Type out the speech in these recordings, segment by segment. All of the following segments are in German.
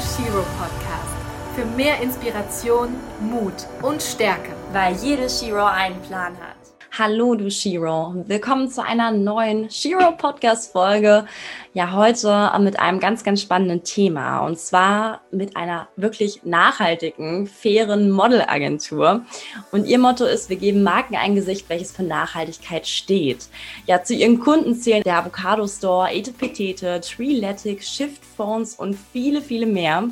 Shiro Podcast. Für mehr Inspiration, Mut und Stärke. Weil jede Shiro einen Plan hat. Hallo, du Shiro. Willkommen zu einer neuen Shiro Podcast Folge. Ja, heute mit einem ganz, ganz spannenden Thema und zwar mit einer wirklich nachhaltigen, fairen Modelagentur. Und ihr Motto ist, wir geben Marken ein Gesicht, welches für Nachhaltigkeit steht. Ja, zu ihren Kunden zählen der Avocado Store, Etepetete, Treeletic, Shift Phones und viele, viele mehr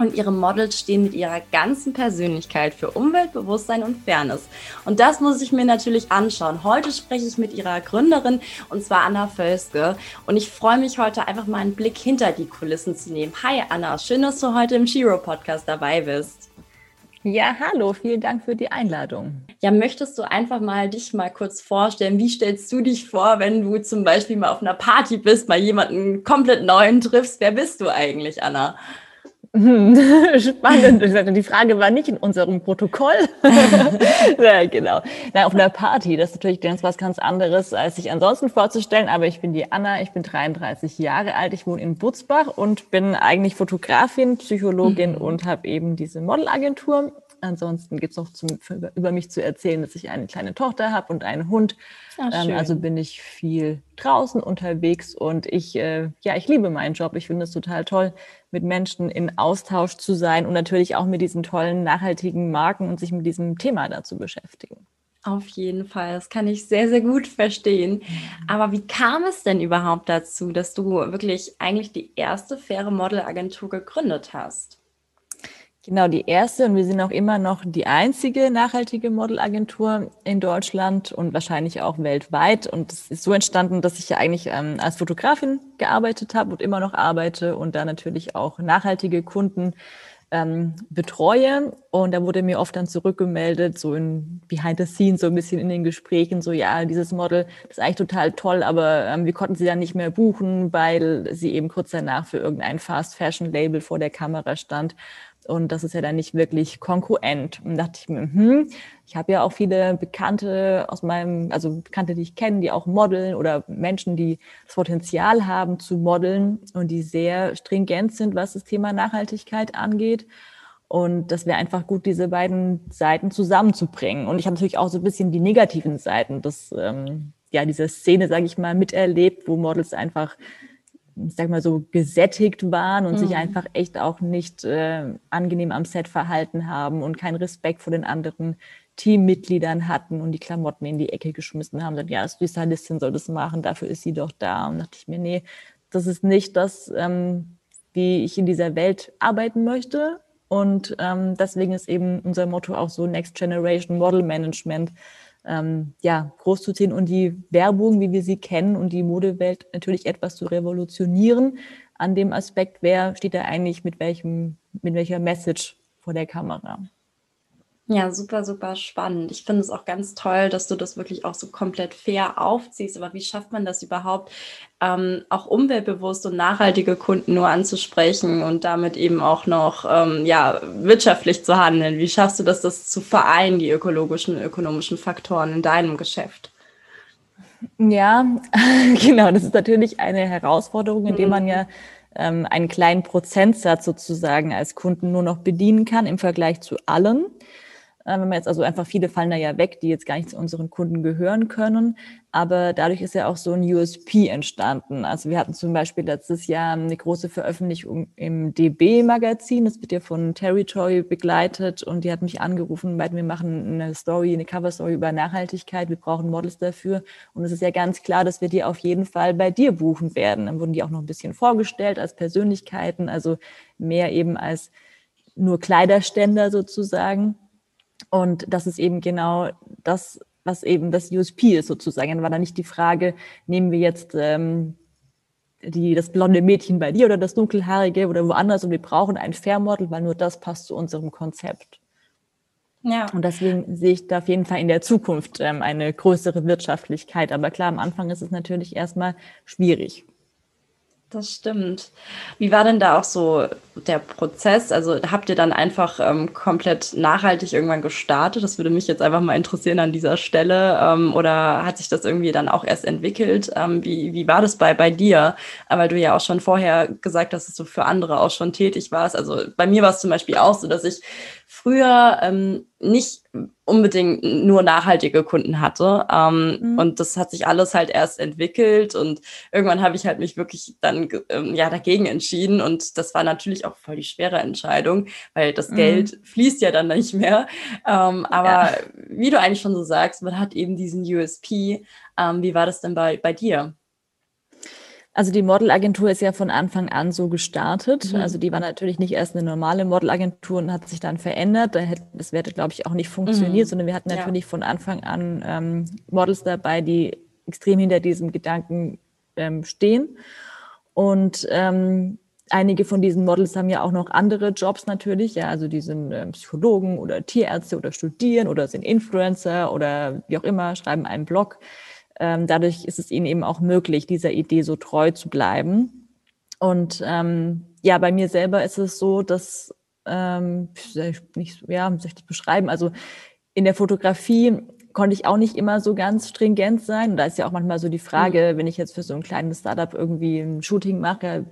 und ihre Models stehen mit ihrer ganzen Persönlichkeit für Umweltbewusstsein und Fairness. Und das muss ich mir natürlich anschauen. Heute spreche ich mit ihrer Gründerin und zwar Anna Völske. Und ich freue mich heute einfach mal einen Blick hinter die Kulissen zu nehmen. Hi Anna, schön, dass du heute im Shiro Podcast dabei bist. Ja, hallo, vielen Dank für die Einladung. Ja, möchtest du einfach mal dich mal kurz vorstellen? Wie stellst du dich vor, wenn du zum Beispiel mal auf einer Party bist, mal jemanden komplett neuen triffst? Wer bist du eigentlich, Anna? Spannend. Die Frage war nicht in unserem Protokoll. ja, genau. Na, auf einer Party, das ist natürlich ganz was ganz anderes, als sich ansonsten vorzustellen. Aber ich bin die Anna, ich bin 33 Jahre alt, ich wohne in Butzbach und bin eigentlich Fotografin, Psychologin mhm. und habe eben diese Modelagentur. Ansonsten gibt's noch zum, für, über mich zu erzählen, dass ich eine kleine Tochter habe und einen Hund. Ach, ähm, also bin ich viel draußen unterwegs und ich, äh, ja, ich liebe meinen Job. Ich finde es total toll, mit Menschen in Austausch zu sein und natürlich auch mit diesen tollen, nachhaltigen Marken und sich mit diesem Thema da zu beschäftigen. Auf jeden Fall, das kann ich sehr, sehr gut verstehen. Mhm. Aber wie kam es denn überhaupt dazu, dass du wirklich eigentlich die erste faire Modelagentur gegründet hast? Genau, die erste und wir sind auch immer noch die einzige nachhaltige Modelagentur in Deutschland und wahrscheinlich auch weltweit. Und es ist so entstanden, dass ich ja eigentlich ähm, als Fotografin gearbeitet habe und immer noch arbeite und da natürlich auch nachhaltige Kunden ähm, betreue. Und da wurde mir oft dann zurückgemeldet, so in Behind the Scenes, so ein bisschen in den Gesprächen, so ja, dieses Model ist eigentlich total toll, aber ähm, wir konnten sie dann nicht mehr buchen, weil sie eben kurz danach für irgendein Fast Fashion Label vor der Kamera stand. Und das ist ja dann nicht wirklich konkurrent. Und dachte ich mir, hm, ich habe ja auch viele Bekannte aus meinem, also Bekannte, die ich kenne, die auch modeln oder Menschen, die das Potenzial haben zu modeln und die sehr stringent sind, was das Thema Nachhaltigkeit angeht. Und das wäre einfach gut, diese beiden Seiten zusammenzubringen. Und ich habe natürlich auch so ein bisschen die negativen Seiten, das, ähm, ja, diese Szene, sage ich mal, miterlebt, wo Models einfach ich sag mal so, gesättigt waren und mhm. sich einfach echt auch nicht äh, angenehm am Set verhalten haben und keinen Respekt vor den anderen Teammitgliedern hatten und die Klamotten in die Ecke geschmissen haben. Dann, ja, die Stylistin soll das machen, dafür ist sie doch da. Und dachte ich mir, nee, das ist nicht das, ähm, wie ich in dieser Welt arbeiten möchte. Und ähm, deswegen ist eben unser Motto auch so Next Generation Model Management ähm, ja, großzuziehen und die Werbung, wie wir sie kennen und die Modewelt natürlich etwas zu revolutionieren. An dem Aspekt, wer steht da eigentlich mit welchem, mit welcher Message vor der Kamera? Ja, super, super spannend. Ich finde es auch ganz toll, dass du das wirklich auch so komplett fair aufziehst. Aber wie schafft man das überhaupt, ähm, auch umweltbewusst und nachhaltige Kunden nur anzusprechen und damit eben auch noch ähm, ja, wirtschaftlich zu handeln? Wie schaffst du das, das zu vereinen, die ökologischen und ökonomischen Faktoren in deinem Geschäft? Ja, genau. Das ist natürlich eine Herausforderung, indem man ja ähm, einen kleinen Prozentsatz sozusagen als Kunden nur noch bedienen kann im Vergleich zu allen. Äh, wenn man jetzt also einfach viele fallen da ja weg, die jetzt gar nicht zu unseren Kunden gehören können. Aber dadurch ist ja auch so ein USP entstanden. Also wir hatten zum Beispiel letztes Jahr eine große Veröffentlichung im DB-Magazin. Das wird ja von Territory begleitet und die hat mich angerufen, weil wir machen eine Story, eine Cover-Story über Nachhaltigkeit. Wir brauchen Models dafür. Und es ist ja ganz klar, dass wir die auf jeden Fall bei dir buchen werden. Dann wurden die auch noch ein bisschen vorgestellt als Persönlichkeiten, also mehr eben als nur Kleiderständer sozusagen. Und das ist eben genau das, was eben das USP ist sozusagen. Dann war da nicht die Frage, nehmen wir jetzt ähm, die, das blonde Mädchen bei dir oder das dunkelhaarige oder woanders und wir brauchen ein Fair-Model, weil nur das passt zu unserem Konzept. Ja. Und deswegen sehe ich da auf jeden Fall in der Zukunft ähm, eine größere Wirtschaftlichkeit. Aber klar, am Anfang ist es natürlich erstmal schwierig. Das stimmt. Wie war denn da auch so der Prozess? Also habt ihr dann einfach ähm, komplett nachhaltig irgendwann gestartet? Das würde mich jetzt einfach mal interessieren an dieser Stelle. Ähm, oder hat sich das irgendwie dann auch erst entwickelt? Ähm, wie, wie war das bei, bei dir? Weil du ja auch schon vorher gesagt hast, dass du für andere auch schon tätig warst. Also bei mir war es zum Beispiel auch so, dass ich früher ähm, nicht unbedingt nur nachhaltige Kunden hatte. Ähm, mhm. Und das hat sich alles halt erst entwickelt und irgendwann habe ich halt mich wirklich dann ähm, ja dagegen entschieden und das war natürlich auch voll die schwere Entscheidung, weil das mhm. Geld fließt ja dann nicht mehr. Ähm, aber ja. wie du eigentlich schon so sagst, man hat eben diesen USP. Ähm, wie war das denn bei, bei dir? Also die Modelagentur ist ja von Anfang an so gestartet. Mhm. Also die war natürlich nicht erst eine normale Modelagentur und hat sich dann verändert. Da hätte, das wäre, glaube ich, auch nicht funktioniert, mhm. sondern wir hatten natürlich ja. von Anfang an ähm, Models dabei, die extrem hinter diesem Gedanken ähm, stehen. Und ähm, einige von diesen Models haben ja auch noch andere Jobs natürlich. Ja, also die sind äh, Psychologen oder Tierärzte oder studieren oder sind Influencer oder wie auch immer, schreiben einen Blog. Ähm, dadurch ist es ihnen eben auch möglich, dieser Idee so treu zu bleiben. Und ähm, ja, bei mir selber ist es so, dass ähm, nicht, ja, wie soll ich das beschreiben? Also in der Fotografie konnte ich auch nicht immer so ganz stringent sein. Und da ist ja auch manchmal so die Frage, mhm. wenn ich jetzt für so ein kleines Startup irgendwie ein Shooting mache,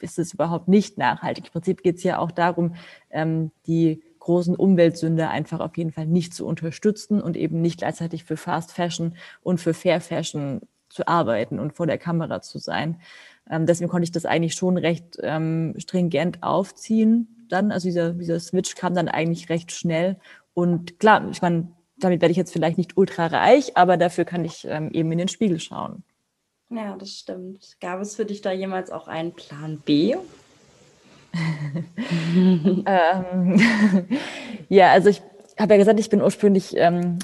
ist es überhaupt nicht nachhaltig. Im Prinzip geht es ja auch darum, ähm, die großen Umweltsünder einfach auf jeden Fall nicht zu unterstützen und eben nicht gleichzeitig für Fast Fashion und für Fair Fashion zu arbeiten und vor der Kamera zu sein. Ähm, deswegen konnte ich das eigentlich schon recht ähm, stringent aufziehen. Dann, also dieser, dieser Switch kam dann eigentlich recht schnell. Und klar, ich meine, damit werde ich jetzt vielleicht nicht ultra reich, aber dafür kann ich ähm, eben in den Spiegel schauen. Ja, das stimmt. Gab es für dich da jemals auch einen Plan B? ähm, ja, also ich habe ja gesagt, ich bin ursprünglich ähm,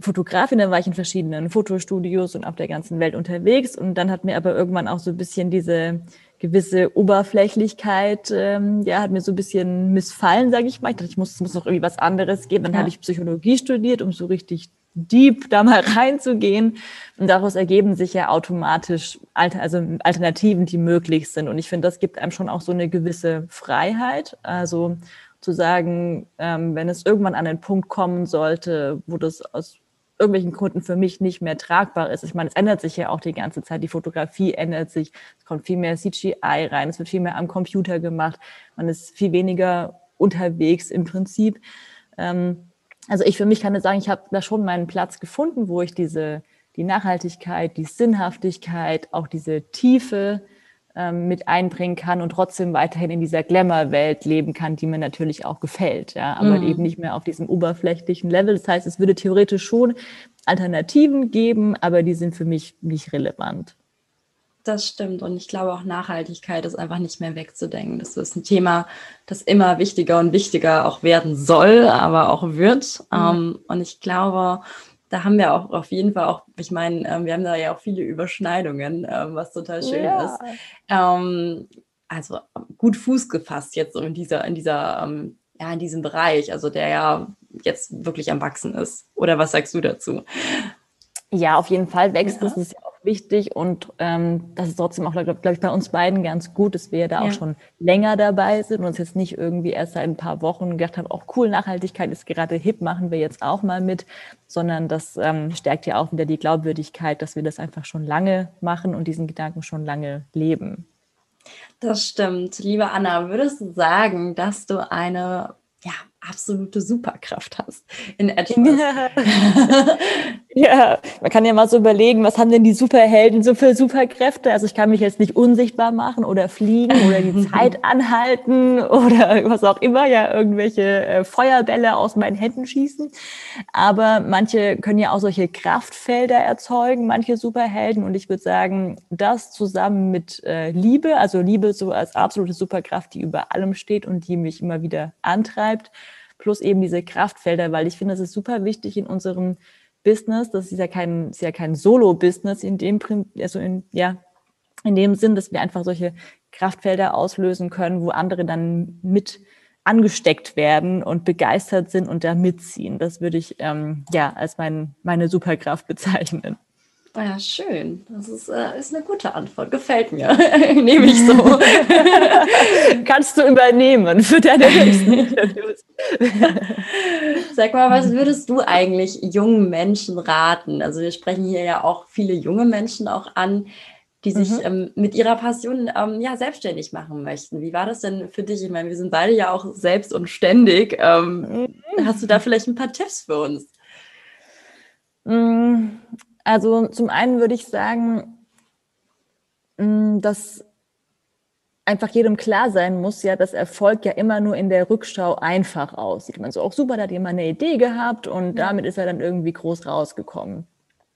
Fotografin, dann war ich in verschiedenen Fotostudios und auf der ganzen Welt unterwegs und dann hat mir aber irgendwann auch so ein bisschen diese gewisse Oberflächlichkeit, ähm, ja, hat mir so ein bisschen missfallen, sage ich mal. Ich dachte, ich muss, es muss noch irgendwie was anderes geben. Dann ja. habe ich Psychologie studiert, um so richtig deep da mal reinzugehen. Und daraus ergeben sich ja automatisch Alter, also Alternativen, die möglich sind. Und ich finde, das gibt einem schon auch so eine gewisse Freiheit. Also zu sagen, ähm, wenn es irgendwann an einen Punkt kommen sollte, wo das aus irgendwelchen Gründen für mich nicht mehr tragbar ist. Ich meine, es ändert sich ja auch die ganze Zeit. Die Fotografie ändert sich. Es kommt viel mehr CGI rein. Es wird viel mehr am Computer gemacht. Man ist viel weniger unterwegs im Prinzip. Ähm, also ich für mich kann sagen, ich habe da schon meinen Platz gefunden, wo ich diese, die Nachhaltigkeit, die Sinnhaftigkeit, auch diese Tiefe ähm, mit einbringen kann und trotzdem weiterhin in dieser Glamour-Welt leben kann, die mir natürlich auch gefällt, ja, aber mhm. eben nicht mehr auf diesem oberflächlichen Level. Das heißt, es würde theoretisch schon Alternativen geben, aber die sind für mich nicht relevant. Das stimmt. Und ich glaube auch Nachhaltigkeit ist einfach nicht mehr wegzudenken. Das ist ein Thema, das immer wichtiger und wichtiger auch werden soll, aber auch wird. Mhm. Ähm, und ich glaube, da haben wir auch auf jeden Fall auch, ich meine, ähm, wir haben da ja auch viele Überschneidungen, ähm, was total schön ja. ist. Ähm, also gut Fuß gefasst jetzt in dieser, in dieser, ja, in diesem Bereich, also der ja jetzt wirklich am Wachsen ist. Oder was sagst du dazu? Ja, auf jeden Fall wächst. Ja. Das ist ja wichtig und ähm, das ist trotzdem auch, glaube glaub ich, bei uns beiden ganz gut, dass wir da ja. auch schon länger dabei sind und uns jetzt nicht irgendwie erst seit ein paar Wochen gedacht haben, auch cool, Nachhaltigkeit ist gerade hip, machen wir jetzt auch mal mit, sondern das ähm, stärkt ja auch wieder die Glaubwürdigkeit, dass wir das einfach schon lange machen und diesen Gedanken schon lange leben. Das stimmt. Liebe Anna, würdest du sagen, dass du eine ja, absolute Superkraft hast in etwas. ja, man kann ja mal so überlegen, was haben denn die Superhelden so für Superkräfte? Also ich kann mich jetzt nicht unsichtbar machen oder fliegen oder die Zeit anhalten oder was auch immer, ja, irgendwelche äh, Feuerbälle aus meinen Händen schießen. Aber manche können ja auch solche Kraftfelder erzeugen, manche Superhelden. Und ich würde sagen, das zusammen mit äh, Liebe, also Liebe so als absolute Superkraft, die über allem steht und die mich immer wieder antreibt, plus eben diese Kraftfelder, weil ich finde, das ist super wichtig in unserem Business. Das ist ja kein, ist ja kein Solo-Business in dem, also in, ja, in dem Sinn, dass wir einfach solche Kraftfelder auslösen können, wo andere dann mit angesteckt werden und begeistert sind und da mitziehen. Das würde ich ähm, ja als mein, meine Superkraft bezeichnen. Ah ja, schön. Das ist, äh, ist eine gute Antwort. Gefällt mir. Nehme ich so. Kannst du übernehmen für deine nächsten Interviews. Sag mal, was würdest du eigentlich jungen Menschen raten? Also wir sprechen hier ja auch viele junge Menschen auch an, die sich mhm. ähm, mit ihrer Passion ähm, ja selbstständig machen möchten. Wie war das denn für dich? Ich meine, wir sind beide ja auch selbst und ständig. Ähm, mhm. Hast du da vielleicht ein paar Tipps für uns? Also zum einen würde ich sagen, mm, dass einfach jedem klar sein muss, ja, dass Erfolg ja immer nur in der Rückschau einfach aussieht. Man so auch super, da hat jemand eine Idee gehabt und ja. damit ist er dann irgendwie groß rausgekommen.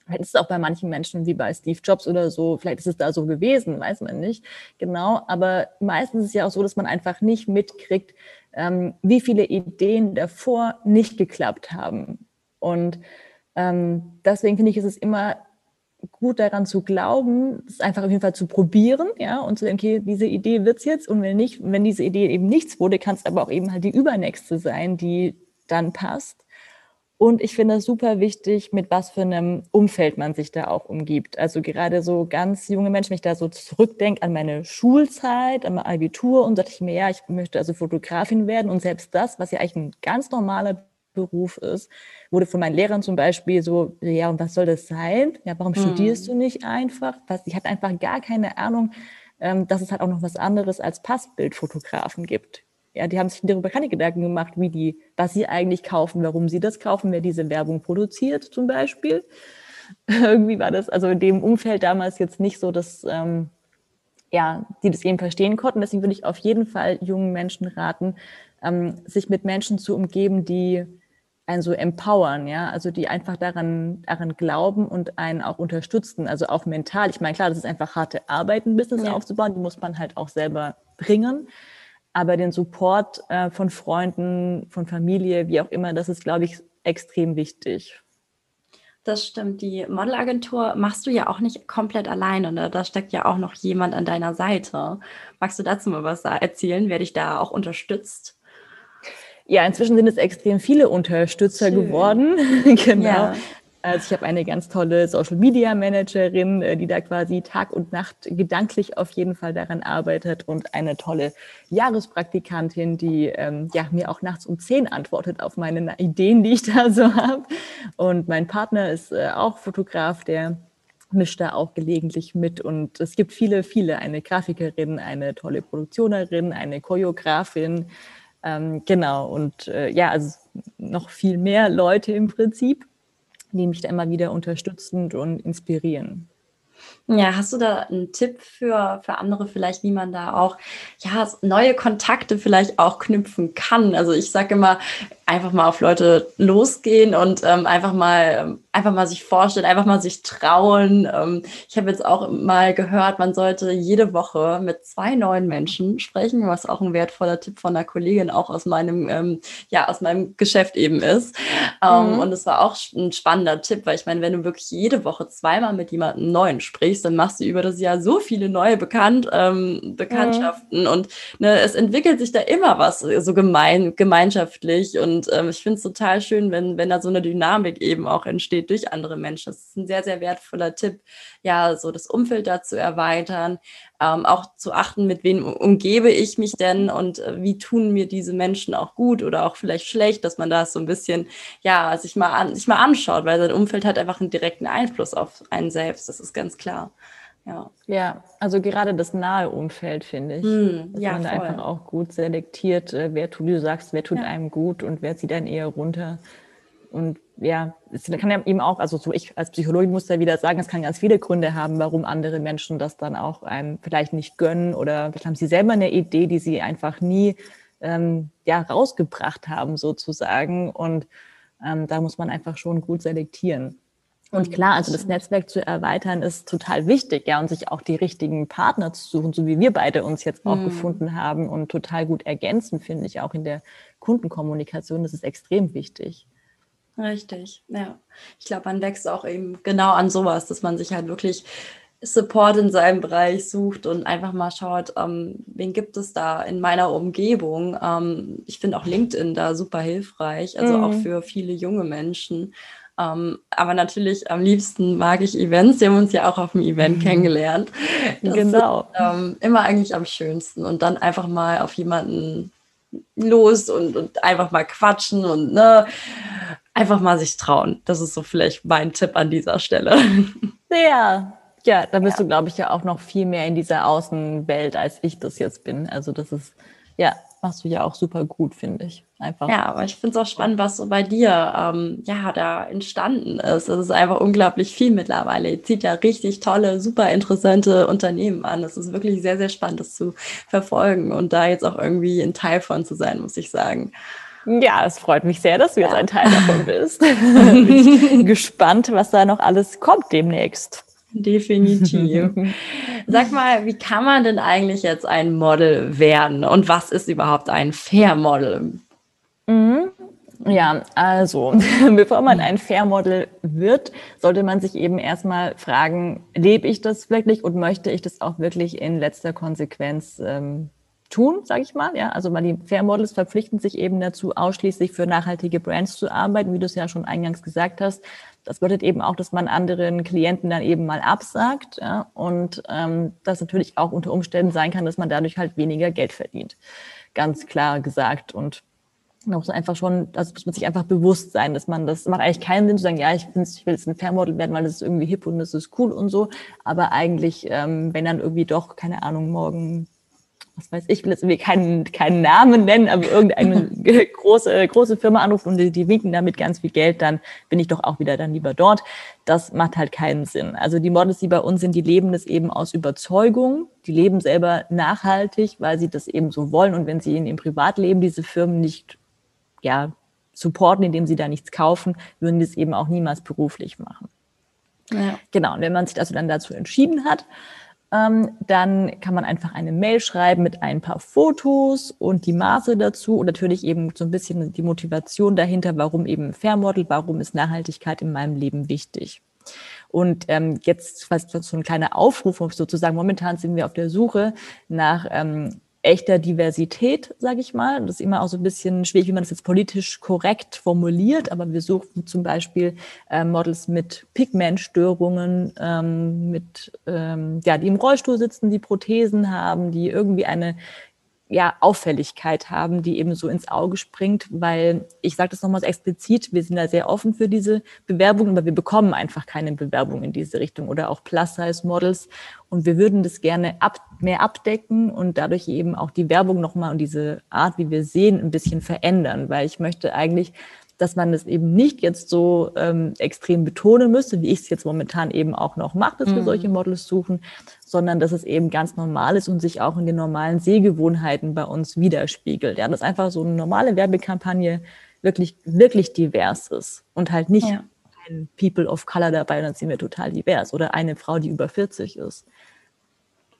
Vielleicht ist es auch bei manchen Menschen wie bei Steve Jobs oder so, vielleicht ist es da so gewesen, weiß man nicht genau. Aber meistens ist es ja auch so, dass man einfach nicht mitkriegt, ähm, wie viele Ideen davor nicht geklappt haben. Und ähm, deswegen finde ich, ist es immer gut daran zu glauben, es einfach auf jeden Fall zu probieren, ja, und zu denken, okay, diese Idee wird's jetzt und wenn nicht, wenn diese Idee eben nichts wurde, kann es aber auch eben halt die übernächste sein, die dann passt. Und ich finde es super wichtig, mit was für einem Umfeld man sich da auch umgibt. Also gerade so ganz junge Menschen, wenn ich da so zurückdenke an meine Schulzeit, an mein Abitur und dachte ich mir, ja, ich möchte also Fotografin werden und selbst das, was ja eigentlich ein ganz normaler Beruf ist, wurde von meinen Lehrern zum Beispiel so, ja, und was soll das sein? Ja, warum studierst du nicht einfach? Was, ich hatte einfach gar keine Ahnung, ähm, dass es halt auch noch was anderes als Passbildfotografen gibt. Ja, die haben sich darüber keine Gedanken gemacht, wie die, was sie eigentlich kaufen, warum sie das kaufen, wer diese Werbung produziert zum Beispiel. Irgendwie war das also in dem Umfeld damals jetzt nicht so, dass ähm, ja, die das eben verstehen konnten. Deswegen würde ich auf jeden Fall jungen Menschen raten, ähm, sich mit Menschen zu umgeben, die einen so empowern, ja, also die einfach daran, daran glauben und einen auch unterstützen, also auch mental. Ich meine, klar, das ist einfach harte Arbeit, ein Business ja. aufzubauen, die muss man halt auch selber bringen. Aber den Support äh, von Freunden, von Familie, wie auch immer, das ist, glaube ich, extrem wichtig. Das stimmt. Die Modelagentur machst du ja auch nicht komplett alleine. Ne? Da steckt ja auch noch jemand an deiner Seite. Magst du dazu mal was erzählen, wer dich da auch unterstützt? Ja, inzwischen sind es extrem viele Unterstützer Schön. geworden. genau. Ja. Also ich habe eine ganz tolle Social Media Managerin, äh, die da quasi Tag und Nacht gedanklich auf jeden Fall daran arbeitet und eine tolle Jahrespraktikantin, die ähm, ja, mir auch nachts um zehn antwortet auf meine Ideen, die ich da so habe. Und mein Partner ist äh, auch Fotograf, der mischt da auch gelegentlich mit. Und es gibt viele, viele, eine Grafikerin, eine tolle Produktionerin, eine Choreografin, ähm, genau, und äh, ja, also noch viel mehr Leute im Prinzip, die mich da immer wieder unterstützen und inspirieren. Ja, hast du da einen Tipp für, für andere vielleicht, wie man da auch ja, neue Kontakte vielleicht auch knüpfen kann? Also ich sage immer, einfach mal auf Leute losgehen und ähm, einfach mal ähm, einfach mal sich vorstellen, einfach mal sich trauen. Ähm, ich habe jetzt auch mal gehört, man sollte jede Woche mit zwei neuen Menschen sprechen, was auch ein wertvoller Tipp von einer Kollegin auch aus meinem ähm, ja aus meinem Geschäft eben ist. Ähm, mhm. Und es war auch ein spannender Tipp, weil ich meine, wenn du wirklich jede Woche zweimal mit jemandem Neuen sprichst, dann machst du über das Jahr so viele neue Bekannt ähm, Bekanntschaften mhm. und ne, es entwickelt sich da immer was so gemein gemeinschaftlich und und ähm, ich finde es total schön, wenn, wenn da so eine Dynamik eben auch entsteht durch andere Menschen. Das ist ein sehr, sehr wertvoller Tipp, ja, so das Umfeld da zu erweitern, ähm, auch zu achten, mit wem umgebe ich mich denn und äh, wie tun mir diese Menschen auch gut oder auch vielleicht schlecht, dass man da so ein bisschen, ja, sich mal, an, sich mal anschaut, weil sein Umfeld hat einfach einen direkten Einfluss auf einen selbst. Das ist ganz klar. Ja. ja, also gerade das nahe Umfeld finde ich. Hm, dass ja, man da einfach auch gut selektiert, äh, wer tut, wie du sagst, wer tut ja. einem gut und wer zieht einen eher runter. Und ja, es kann ja eben auch, also so ich als Psychologin muss da wieder sagen, es kann ganz viele Gründe haben, warum andere Menschen das dann auch einem vielleicht nicht gönnen oder vielleicht haben sie selber eine Idee, die sie einfach nie ähm, ja, rausgebracht haben sozusagen. Und ähm, da muss man einfach schon gut selektieren. Und klar, also das Netzwerk zu erweitern ist total wichtig, ja, und sich auch die richtigen Partner zu suchen, so wie wir beide uns jetzt auch mhm. gefunden haben und total gut ergänzen, finde ich, auch in der Kundenkommunikation. Das ist extrem wichtig. Richtig, ja. Ich glaube, man wächst auch eben genau an sowas, dass man sich halt wirklich Support in seinem Bereich sucht und einfach mal schaut, ähm, wen gibt es da in meiner Umgebung. Ähm, ich finde auch LinkedIn da super hilfreich, also mhm. auch für viele junge Menschen Ähm, aber natürlich am liebsten mag ich Events. Wir haben uns ja auch auf dem Event mhm. kennengelernt. Das genau. Ist, ähm, immer eigentlich am schönsten. Und dann einfach mal auf jemanden los und, und einfach mal quatschen und ne, einfach mal sich trauen. Das ist so vielleicht mein Tipp an dieser Stelle. Sehr. Ja, da bist ja. du, glaube ich, ja auch noch viel mehr in dieser Außenwelt, als ich das jetzt bin. Also das ist, ja, machst du ja auch super gut, finde ich. Einfach. Ja, aber ich finde es auch spannend, was so bei dir ähm, ja da entstanden ist. Es ist einfach unglaublich viel mittlerweile. Ihr zieht ja richtig tolle, super interessante Unternehmen an. Es ist wirklich sehr, sehr spannend, das zu verfolgen und da jetzt auch irgendwie ein Teil von zu sein, muss ich sagen. Ja, es freut mich sehr, dass du jetzt ein Teil davon bist. Bin gespannt, was da noch alles kommt demnächst. Definitiv. Sag mal, wie kann man denn eigentlich jetzt ein Model werden und was ist überhaupt ein Fair Model? Mhm. Ja, also bevor man ein Fair Model wird, sollte man sich eben erstmal fragen, lebe ich das wirklich und möchte ich das auch wirklich in letzter Konsequenz ähm, tun, sage ich mal. Ja, also weil die Fair Models verpflichten sich eben dazu, ausschließlich für nachhaltige Brands zu arbeiten, wie du es ja schon eingangs gesagt hast. Das bedeutet eben auch, dass man anderen Klienten dann eben mal absagt ja, und ähm, das natürlich auch unter Umständen sein kann, dass man dadurch halt weniger Geld verdient. Ganz klar gesagt und man muss einfach schon, also muss man sich einfach bewusst sein, dass man das macht eigentlich keinen Sinn zu sagen, ja, ich, ich will jetzt ein Fairmodel werden, weil das ist irgendwie hip und das ist cool und so. Aber eigentlich, ähm, wenn dann irgendwie doch, keine Ahnung, morgen was weiß ich, will jetzt irgendwie keinen, keinen Namen nennen, aber irgendeine große, große Firma anruft und die, die winken damit ganz viel Geld, dann bin ich doch auch wieder dann lieber dort. Das macht halt keinen Sinn. Also die Models, die bei uns sind, die leben das eben aus Überzeugung. Die leben selber nachhaltig, weil sie das eben so wollen. Und wenn sie in ihrem Privatleben diese Firmen nicht, ja, supporten, indem sie da nichts kaufen, würden die es eben auch niemals beruflich machen. Ja. Genau. Und wenn man sich also dann dazu entschieden hat, dann kann man einfach eine Mail schreiben mit ein paar Fotos und die Maße dazu und natürlich eben so ein bisschen die Motivation dahinter, warum eben Fairmodel, warum ist Nachhaltigkeit in meinem Leben wichtig. Und ähm, jetzt fast so ein kleiner Aufruf sozusagen. Momentan sind wir auf der Suche nach ähm, echter Diversität, sage ich mal. Das ist immer auch so ein bisschen schwierig, wie man das jetzt politisch korrekt formuliert, aber wir suchen zum Beispiel äh, Models mit Pigmentstörungen, ähm, mit ähm, ja, die im Rollstuhl sitzen, die Prothesen haben, die irgendwie eine ja, Auffälligkeit haben, die eben so ins Auge springt, weil ich sage das nochmal explizit, wir sind da sehr offen für diese Bewerbungen, aber wir bekommen einfach keine Bewerbung in diese Richtung oder auch Plus-Size-Models und wir würden das gerne ab, mehr abdecken und dadurch eben auch die Werbung nochmal und diese Art, wie wir sehen, ein bisschen verändern, weil ich möchte eigentlich dass man es eben nicht jetzt so ähm, extrem betonen müsste, wie ich es jetzt momentan eben auch noch mache, dass mhm. wir solche Models suchen, sondern dass es eben ganz normal ist und sich auch in den normalen Sehgewohnheiten bei uns widerspiegelt. Ja, dass einfach so eine normale Werbekampagne wirklich, wirklich divers ist und halt nicht ja. ein People of Color dabei, dann sind wir total divers oder eine Frau, die über 40 ist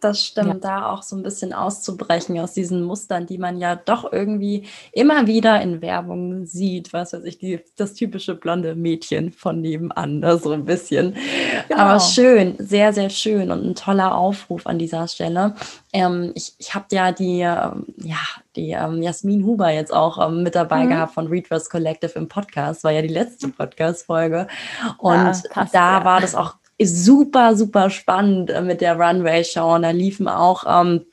das stimmt, ja. da auch so ein bisschen auszubrechen aus diesen Mustern, die man ja doch irgendwie immer wieder in Werbung sieht. Was weiß ich, die, das typische blonde Mädchen von nebenan, da so ein bisschen. Genau. Aber schön, sehr, sehr schön und ein toller Aufruf an dieser Stelle. Ähm, ich ich habe ja die, ähm, ja, die ähm, Jasmin Huber jetzt auch ähm, mit dabei mhm. gehabt von Redress Collective im Podcast, war ja die letzte Podcast-Folge. Und ja, passt, da ja. war das auch super, super spannend äh, mit der Runway Show. Und da liefen auch, ähm,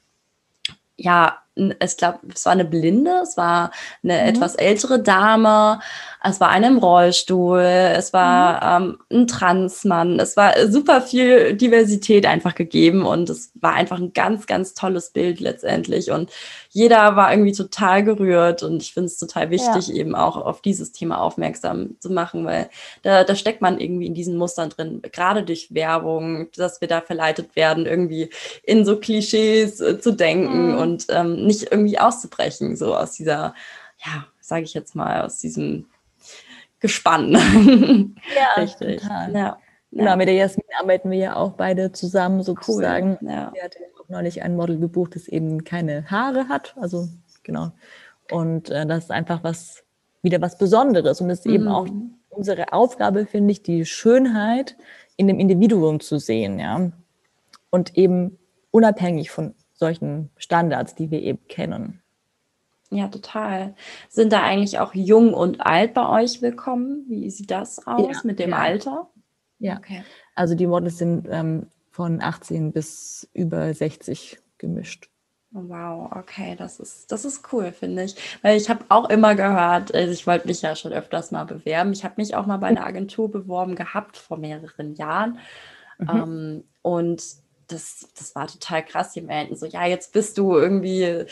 ja, ich glaube, es war eine Blinde, es war eine mhm. etwas ältere Dame, es war eine im Rollstuhl, es war mhm. ähm, ein Transmann, es war super viel Diversität einfach gegeben und es war einfach ein ganz, ganz tolles Bild letztendlich und jeder war irgendwie total gerührt und ich finde es total wichtig, ja. eben auch auf dieses Thema aufmerksam zu machen, weil da, da steckt man irgendwie in diesen Mustern drin, gerade durch Werbung, dass wir da verleitet werden, irgendwie in so Klischees äh, zu denken mhm. und ähm, nicht irgendwie auszubrechen, so aus dieser, ja, sage ich jetzt mal, aus diesem Gespann. Ja, richtig. Total. Ja. Genau, mit der Jasmin arbeiten wir ja auch beide zusammen sozusagen. Cool. Ja. Sie hatte auch neulich ein Model gebucht, das eben keine Haare hat. Also genau. Und äh, das ist einfach was, wieder was Besonderes. Und es ist mhm. eben auch unsere Aufgabe, finde ich, die Schönheit in dem Individuum zu sehen, ja. Und eben unabhängig von solchen Standards, die wir eben kennen. Ja, total. Sind da eigentlich auch jung und alt bei euch willkommen? Wie sieht das aus ja, mit dem ja. Alter? Ja, okay. Also die Models sind ähm, von 18 bis über 60 gemischt. Wow, okay, das ist, das ist cool, finde ich. Weil ich habe auch immer gehört, also ich wollte mich ja schon öfters mal bewerben. Ich habe mich auch mal bei einer Agentur beworben gehabt vor mehreren Jahren. Mhm. Ähm, und das, das war total krass. Die meinten so, ja, jetzt bist du irgendwie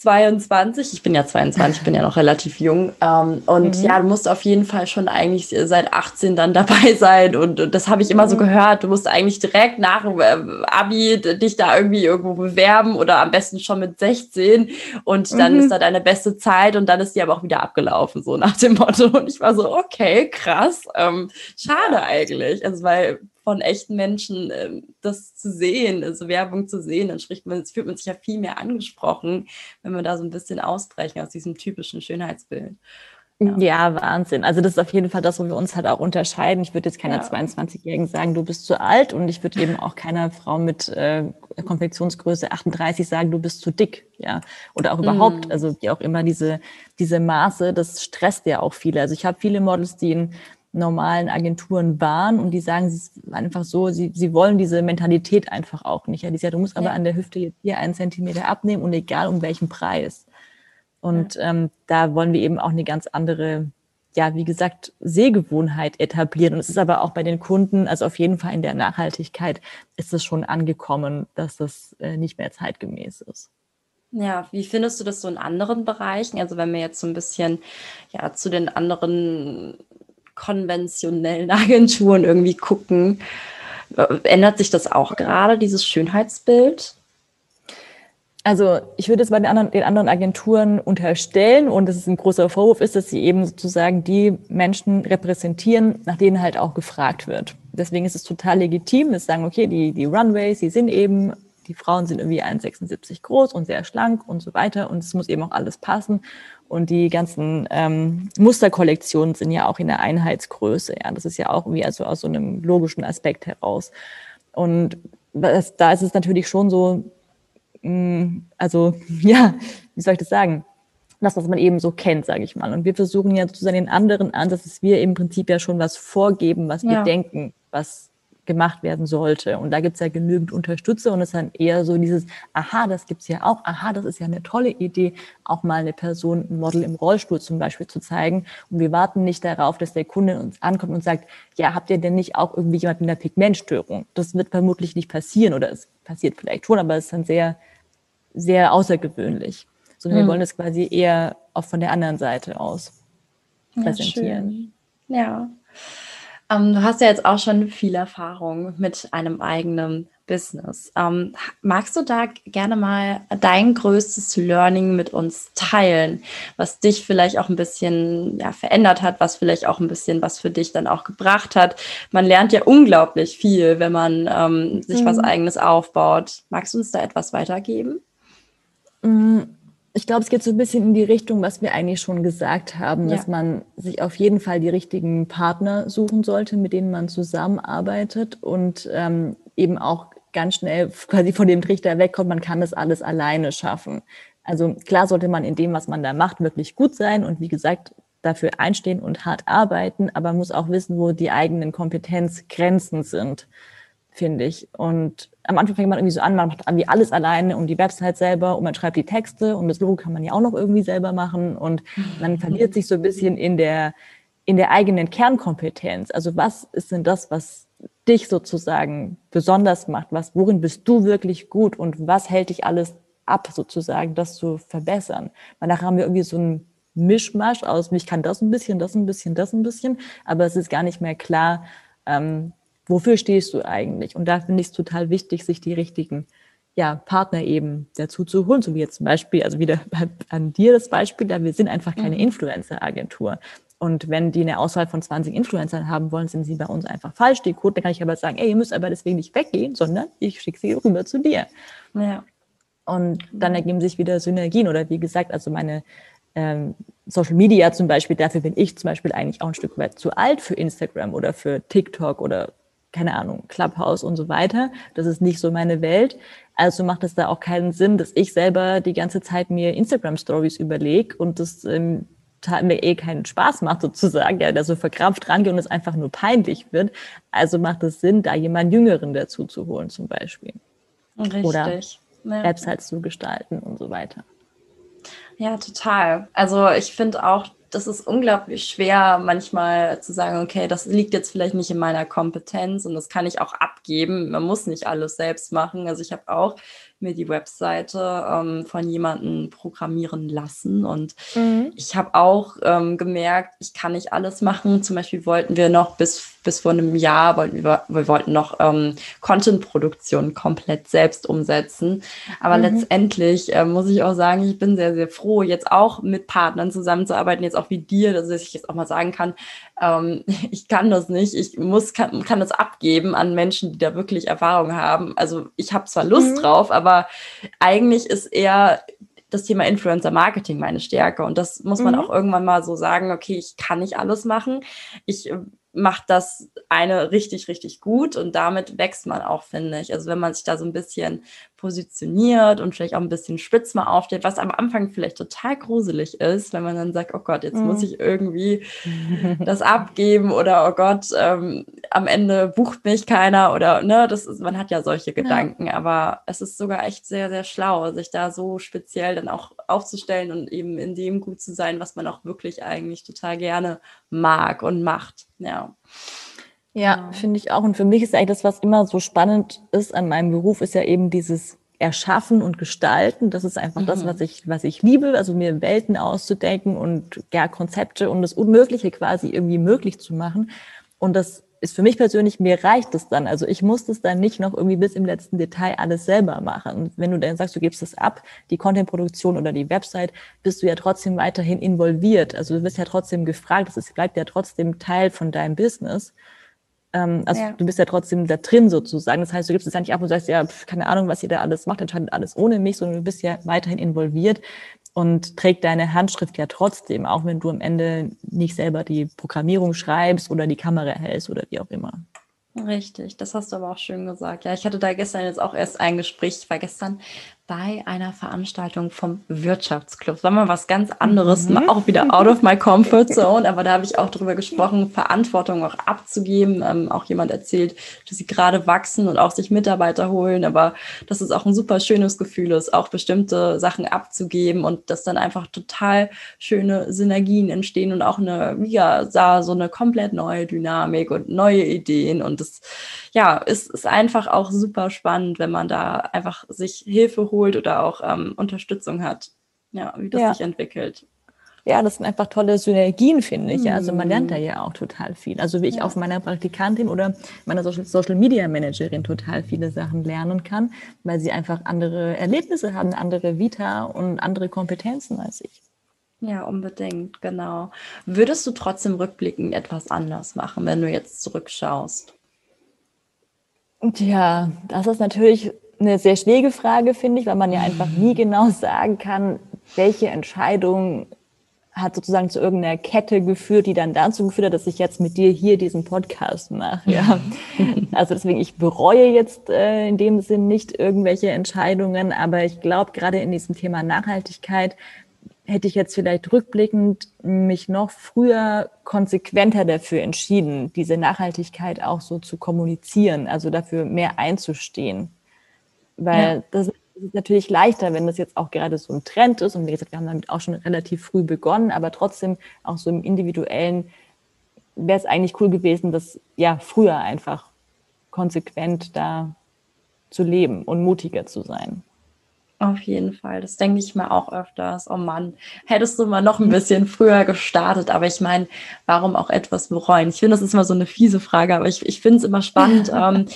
22, ich bin ja 22, ich bin ja noch relativ jung. Ähm, und mhm. ja, du musst auf jeden Fall schon eigentlich seit 18 dann dabei sein. Und, und das habe ich immer mhm. so gehört. Du musst eigentlich direkt nach äh, Abi dich da irgendwie irgendwo bewerben oder am besten schon mit 16. Und dann mhm. ist da deine beste Zeit und dann ist die aber auch wieder abgelaufen, so nach dem Motto. Und ich war so, okay, krass. Ähm, schade eigentlich. Also, weil von echten Menschen äh, das zu sehen, also Werbung zu sehen, dann spricht man, fühlt man sich ja viel mehr angesprochen, wenn wir da so ein bisschen ausbrechen aus diesem typischen Schönheitsbild. Ja. ja. Wahnsinn. Also das ist auf jeden Fall das, wo wir uns halt auch unterscheiden. Ich würde jetzt keiner ja. 22-Jährigen sagen, du bist zu alt und ich würde eben auch keiner Frau mit äh, Konfektionsgröße 38 sagen, du bist zu dick, ja. Oder auch überhaupt, mm. also wie auch immer diese, diese Maße, das stresst ja auch viele. Also ich habe viele Models, die in normalen Agenturen waren und die sagen, sie ist einfach so, sie, sie wollen diese Mentalität einfach auch nicht. Ja, die sagen, du musst aber ja. an der Hüfte jetzt hier einen Zentimeter abnehmen und egal um welchen Preis. Und ja. ähm, da wollen wir eben auch eine ganz andere, ja, wie gesagt, Sehgewohnheit etablieren. Und es ist aber auch bei den Kunden, also auf jeden Fall in der Nachhaltigkeit, ist es schon angekommen, dass das äh, nicht mehr zeitgemäß ist. Ja, wie findest du das so in anderen Bereichen? Also wenn wir jetzt so ein bisschen ja zu den anderen konventionellen Agenturen irgendwie gucken. Ändert sich das auch gerade, dieses Schönheitsbild? Also ich würde es bei den anderen, den anderen Agenturen unterstellen und das ist ein großer Vorwurf ist, dass sie eben sozusagen die Menschen repräsentieren, nach denen halt auch gefragt wird. Deswegen ist es total legitim, dass sagen, okay, die, die Runways, die sind eben, die Frauen sind irgendwie 1,76 groß und sehr schlank und so weiter und es muss eben auch alles passen. Und die ganzen ähm, Musterkollektionen sind ja auch in der Einheitsgröße. Ja, das ist ja auch irgendwie also aus so einem logischen Aspekt heraus. Und das, da ist es natürlich schon so, mh, mm, also ja, wie soll ich das sagen? Das, was man eben so kennt, sage ich mal. Und wir versuchen ja zu den anderen Ansatz, dass wir im Prinzip ja schon was vorgeben, was ja. wir denken, was gemacht werden sollte. Und da gibt es ja genügend Unterstützer und es ist dann eher so dieses, aha, das gibt es ja auch, aha, das ist ja eine tolle Idee, auch mal eine Person, ein Model im Rollstuhl zum Beispiel zu zeigen. Und wir warten nicht darauf, dass der Kunde uns ankommt und sagt, ja, habt ihr denn nicht auch irgendwie jemand mit einer Pigmentstörung? Das wird vermutlich nicht passieren oder es passiert vielleicht schon, aber es ist dann sehr, sehr außergewöhnlich. Sondern hm. wir wollen das quasi eher auch von der anderen Seite aus präsentieren. Ja, ja. Ähm, du hast ja jetzt auch schon viel Erfahrung mit einem eigenen Business. Ähm, magst du da gerne mal dein größtes Learning mit uns teilen, was dich vielleicht auch ein bisschen ja, verändert hat, was vielleicht auch ein bisschen was für dich dann auch gebracht hat? Man lernt ja unglaublich viel, wenn man ähm, sich mhm. was eigenes aufbaut. Magst du uns da etwas weitergeben? Mhm ich glaube, es geht so ein bisschen in die Richtung, was wir eigentlich schon gesagt haben, ja. dass man sich auf jeden Fall die richtigen Partner suchen sollte, mit denen man zusammenarbeitet und ähm, eben auch ganz schnell quasi von dem Trichter wegkommt, man kann das alles alleine schaffen. Also klar sollte man in dem, was man da macht, wirklich gut sein und wie gesagt, dafür einstehen und hart arbeiten, aber muss auch wissen, wo die eigenen Kompetenzgrenzen sind finde ich. Und am Anfang fängt man irgendwie so an, man macht irgendwie alles alleine und die Website selber und man schreibt die Texte und das Logo kann man ja auch noch irgendwie selber machen und man verliert sich so ein bisschen in der, in der eigenen Kernkompetenz. Also was ist denn das, was dich sozusagen besonders macht? Was, worin bist du wirklich gut und was hält dich alles ab, sozusagen, das zu verbessern? Weil nachher haben wir irgendwie so ein Mischmasch aus, ich kann das ein bisschen, das ein bisschen, das ein bisschen, aber es ist gar nicht mehr klar, ähm, wofür stehst du eigentlich? Und da finde ich es total wichtig, sich die richtigen ja, Partner eben dazu zu holen, so wie jetzt zum Beispiel, also wieder an dir das Beispiel, da wir sind einfach keine mhm. Influencer-Agentur. Und wenn die eine Auswahl von 20 Influencern haben wollen, sind sie bei uns einfach falsch. Die Code, dann kann ich aber sagen, ey, ihr müsst aber deswegen nicht weggehen, sondern ich schicke sie rüber zu dir. Ja. Und dann ergeben sich wieder Synergien oder wie gesagt, also meine ähm, Social Media zum Beispiel, dafür bin ich zum Beispiel eigentlich auch ein Stück weit zu alt für Instagram oder für TikTok oder keine Ahnung, Clubhouse und so weiter. Das ist nicht so meine Welt. Also macht es da auch keinen Sinn, dass ich selber die ganze Zeit mir Instagram-Stories überlege und das ähm, mir eh keinen Spaß macht sozusagen, ja, der so verkrampft rangeht und es einfach nur peinlich wird. Also macht es Sinn, da jemanden Jüngeren dazu zu holen zum Beispiel. Richtig. Oder ja. Apps halt zu gestalten und so weiter. Ja, total. Also ich finde auch, das ist unglaublich schwer, manchmal zu sagen, okay, das liegt jetzt vielleicht nicht in meiner Kompetenz und das kann ich auch abgeben. Man muss nicht alles selbst machen. Also ich habe auch mir die Webseite ähm, von jemandem programmieren lassen. Und mhm. ich habe auch ähm, gemerkt, ich kann nicht alles machen. Zum Beispiel wollten wir noch bis, bis vor einem Jahr, wollten wir, wir wollten noch ähm, Content-Produktion komplett selbst umsetzen. Aber mhm. letztendlich äh, muss ich auch sagen, ich bin sehr, sehr froh, jetzt auch mit Partnern zusammenzuarbeiten, jetzt auch wie dir, dass ich jetzt auch mal sagen kann, ähm, ich kann das nicht, ich muss, kann, kann das abgeben an Menschen, die da wirklich Erfahrung haben. Also ich habe zwar Lust mhm. drauf, aber eigentlich ist eher das Thema Influencer Marketing meine Stärke. Und das muss man mhm. auch irgendwann mal so sagen, okay, ich kann nicht alles machen. Ich macht das eine richtig, richtig gut und damit wächst man auch, finde ich. Also wenn man sich da so ein bisschen positioniert und vielleicht auch ein bisschen spitz mal aufsteht, was am Anfang vielleicht total gruselig ist, wenn man dann sagt, oh Gott, jetzt mhm. muss ich irgendwie das abgeben oder oh Gott, ähm, am Ende bucht mich keiner oder ne, das ist, man hat ja solche Gedanken, ja. aber es ist sogar echt sehr, sehr schlau, sich da so speziell dann auch aufzustellen und eben in dem gut zu sein, was man auch wirklich eigentlich total gerne mag und macht. Ja. Ja, genau. finde ich auch. Und für mich ist eigentlich das, was immer so spannend ist an meinem Beruf, ist ja eben dieses Erschaffen und Gestalten. Das ist einfach mhm. das, was ich, was ich liebe. Also mir Welten auszudenken und ja, Konzepte und das Unmögliche quasi irgendwie möglich zu machen. Und das ist für mich persönlich, mir reicht es dann. Also ich muss das dann nicht noch irgendwie bis im letzten Detail alles selber machen. Und wenn du dann sagst, du gibst es ab, die Contentproduktion oder die Website, bist du ja trotzdem weiterhin involviert. Also du wirst ja trotzdem gefragt, es bleibt ja trotzdem Teil von deinem Business. Ähm, also ja. du bist ja trotzdem da drin sozusagen. Das heißt, du gibst es ja nicht ab und sagst, ja, keine Ahnung, was ihr da alles macht, entscheidet alles ohne mich, sondern du bist ja weiterhin involviert und trägt deine Handschrift ja trotzdem, auch wenn du am Ende nicht selber die Programmierung schreibst oder die Kamera hältst oder wie auch immer. Richtig, das hast du aber auch schön gesagt. Ja, ich hatte da gestern jetzt auch erst ein Gespräch. Ich war gestern bei einer Veranstaltung vom Wirtschaftsclub. Das war mal was ganz anderes, mhm. auch wieder out of my comfort zone, aber da habe ich auch darüber gesprochen, Verantwortung auch abzugeben. Ähm, auch jemand erzählt, dass sie gerade wachsen und auch sich Mitarbeiter holen, aber dass es auch ein super schönes Gefühl ist, auch bestimmte Sachen abzugeben und dass dann einfach total schöne Synergien entstehen und auch eine, ja, so eine komplett neue Dynamik und neue Ideen und das, ja, es ist einfach auch super spannend, wenn man da einfach sich Hilfe holt holt oder auch ähm, Unterstützung hat, ja, wie das ja. sich entwickelt. Ja, das sind einfach tolle Synergien, finde ich. Mhm. Also man lernt da mhm. ja auch total viel. Also wie ich ja. auf meiner Praktikantin oder meiner Social Media Managerin total viele Sachen lernen kann, weil sie einfach andere Erlebnisse haben, andere Vita und andere Kompetenzen als ich. Ja, unbedingt, genau. Würdest du trotzdem rückblickend etwas anders machen, wenn du jetzt zurückschaust? Ja, das ist natürlich eine sehr schwierige Frage, finde ich, weil man ja einfach nie genau sagen kann, welche Entscheidung hat sozusagen zu irgendeiner Kette geführt, die dann dazu geführt hat, dass ich jetzt mit dir hier diesen Podcast mache. Ja. Also deswegen, ich bereue jetzt äh, in dem Sinn nicht irgendwelche Entscheidungen, aber ich glaube, gerade in diesem Thema Nachhaltigkeit hätte ich jetzt vielleicht rückblickend mich noch früher konsequenter dafür entschieden, diese Nachhaltigkeit auch so zu kommunizieren, also dafür mehr einzustehen. Weil ja. das ist natürlich leichter, wenn das jetzt auch gerade so ein Trend ist. Und wie gesagt, wir haben damit auch schon relativ früh begonnen, aber trotzdem auch so im individuellen wäre es eigentlich cool gewesen, das ja früher einfach konsequent da zu leben und mutiger zu sein. Auf jeden Fall, das denke ich mir auch öfters. Oh Mann, hättest du mal noch ein bisschen früher gestartet. Aber ich meine, warum auch etwas bereuen? Ich finde, das ist immer so eine fiese Frage, aber ich, ich finde es immer spannend ähm,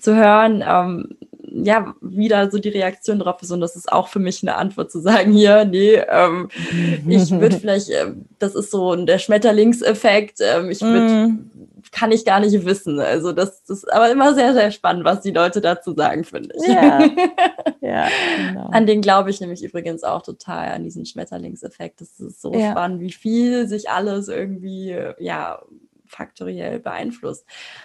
zu hören, ähm, ja, wieder so die Reaktion drauf ist. Und das ist auch für mich eine Antwort zu sagen, hier, nee, ähm, ich würde vielleicht, äh, das ist so der Schmetterlingseffekt, ähm, ich würde, mm. kann ich gar nicht wissen. Also das, das ist aber immer sehr, sehr spannend, was die Leute dazu sagen, finde ich. Ja, ja genau. An den glaube ich nämlich übrigens auch total, an diesen Schmetterlingseffekt. Das ist so ja. spannend, wie viel sich alles irgendwie, ja, faktoriell beeinflusst.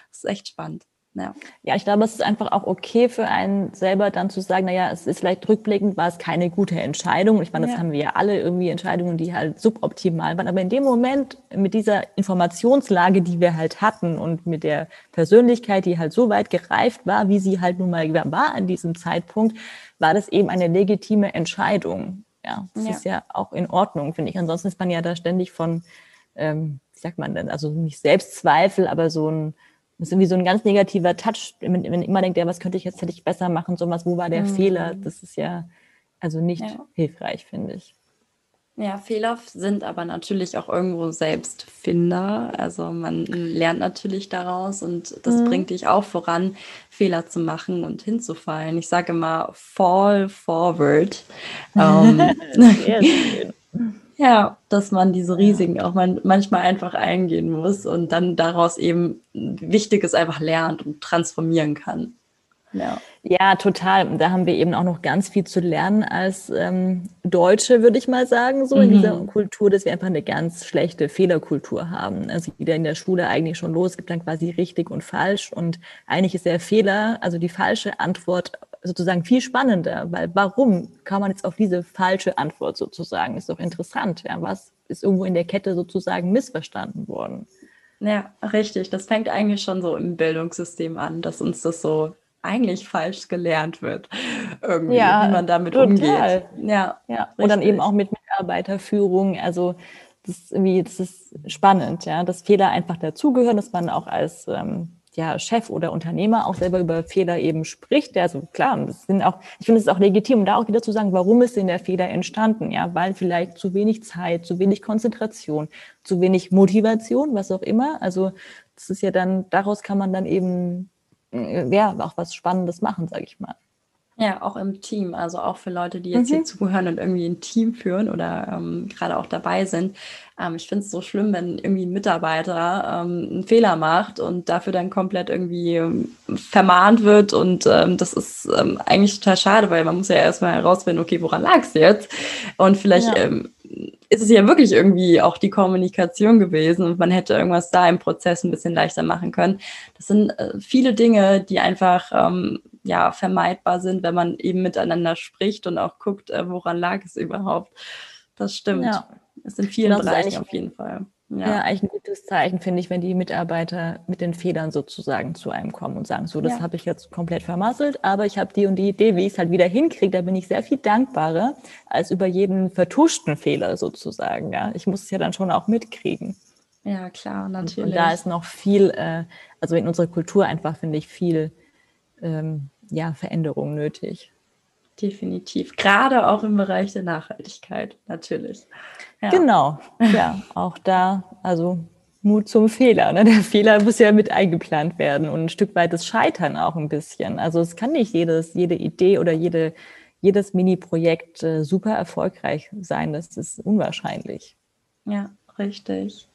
Das ist echt spannend. Ja. ja, ich glaube, es ist einfach auch okay für einen selber dann zu sagen, naja, es ist vielleicht rückblickend, war es keine gute Entscheidung. Ich meine, das ja. haben wir ja alle irgendwie Entscheidungen, die halt suboptimal waren. Aber in dem Moment mit dieser Informationslage, die wir halt hatten und mit der Persönlichkeit, die halt so weit gereift war, wie sie halt nun mal war an diesem Zeitpunkt, war das eben eine legitime Entscheidung. Ja, das ja. ist ja auch in Ordnung, finde ich. Ansonsten ist man ja da ständig von, ähm, wie sagt man denn, also nicht Selbstzweifel, aber so ein, das ist irgendwie so ein ganz negativer Touch, wenn man immer denkt, ja, was könnte ich jetzt hätte ich besser machen, so was, wo war der mhm. Fehler? Das ist ja also nicht ja. hilfreich, finde ich. Ja, Fehler sind aber natürlich auch irgendwo Selbstfinder. Also man lernt natürlich daraus und das mhm. bringt dich auch voran, Fehler zu machen und hinzufallen. Ich sage immer, fall forward. ähm, ja, dass man diese Risiken ja. auch man, manchmal einfach eingehen muss und dann daraus eben Wichtiges einfach lernt und transformieren kann. Ja. ja, total. Da haben wir eben auch noch ganz viel zu lernen als ähm, Deutsche, würde ich mal sagen, so mhm. in dieser Kultur, dass wir einfach eine ganz schlechte Fehlerkultur haben. Also wieder in der Schule eigentlich schon los, gibt dann quasi richtig und falsch. Und eigentlich ist der Fehler, also die falsche Antwort sozusagen viel spannender, weil warum kann man jetzt auf diese falsche Antwort sozusagen? Ist doch interessant. Ja, was ist irgendwo in der Kette sozusagen missverstanden worden? Ja, richtig. Das fängt eigentlich schon so im Bildungssystem an, dass uns das so eigentlich falsch gelernt wird, irgendwie, ja, wie man damit total. umgeht. Ja, ja. Und dann eben auch mit Mitarbeiterführung. Also das ist irgendwie, das ist spannend, ja, dass Fehler einfach dazugehören, dass man auch als ähm, ja, Chef oder Unternehmer auch selber über Fehler eben spricht. Also klar, das sind auch, ich finde es auch legitim, da auch wieder zu sagen, warum ist denn der Fehler entstanden? Ja, weil vielleicht zu wenig Zeit, zu wenig Konzentration, zu wenig Motivation, was auch immer. Also das ist ja dann, daraus kann man dann eben äh, ja, auch was Spannendes machen, sage ich mal. Ja, auch im Team. Also auch für Leute, die jetzt mhm. hier zuhören und irgendwie ein Team führen oder ähm, gerade auch dabei sind. Ähm, ich finde es so schlimm, wenn irgendwie ein Mitarbeiter ähm, einen Fehler macht und dafür dann komplett irgendwie ähm, vermahnt wird. Und ähm, das ist ähm, eigentlich total schade, weil man muss ja erstmal herausfinden, okay, woran lag es jetzt? Und vielleicht ja. Ist es ja wirklich irgendwie auch die Kommunikation gewesen und man hätte irgendwas da im Prozess ein bisschen leichter machen können. Das sind äh, viele Dinge, die einfach ja vermeidbar sind, wenn man eben miteinander spricht und auch guckt, äh, woran lag es überhaupt. Das stimmt. Ja. Es sind vielen Bereichen auf jeden Fall. Ja. ja. eigentlich ein gutes Zeichen, finde ich, wenn die Mitarbeiter mit den Federn sozusagen zu einem kommen und sagen, so, das ja. habe ich jetzt komplett vermasselt, aber ich habe die und die Idee, wie ich es halt wieder hinkriege. Da bin ich sehr viel dankbarer als über jeden vertuschten Fehler sozusagen. Ja, ich muss es ja dann schon auch mitkriegen. Ja, klar, natürlich. Und, und da ist noch viel, äh, also in unserer Kultur einfach, finde ich, viel ähm, ja, Veränderung nötig. Definitiv. Gerade auch im Bereich der Nachhaltigkeit, natürlich. Ja. Genau, ja, auch da, also Mut zum Fehler. Ne? Der Fehler muss ja mit eingeplant werden und ein Stück weit das Scheitern auch ein bisschen. Also es kann nicht jedes, jede Idee oder jede, jedes Mini-Projekt äh, super erfolgreich sein. Das ist unwahrscheinlich. Ja, richtig.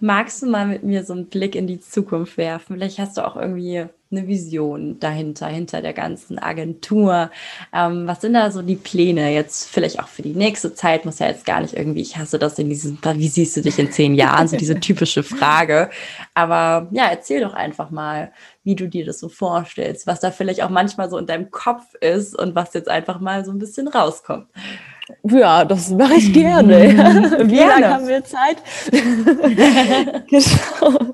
Magst du mal mit mir so einen Blick in die Zukunft werfen? Vielleicht hast du auch irgendwie eine Vision dahinter, hinter der ganzen Agentur. Ähm, was sind da so die Pläne jetzt vielleicht auch für die nächste Zeit? Muss ja jetzt gar nicht irgendwie, ich hasse das in diesem, wie siehst du dich in zehn Jahren? So diese typische Frage. Aber ja, erzähl doch einfach mal, wie du dir das so vorstellst, was da vielleicht auch manchmal so in deinem Kopf ist und was jetzt einfach mal so ein bisschen rauskommt. Ja, das mache ich gerne. Wie gerne. lange haben wir Zeit? genau.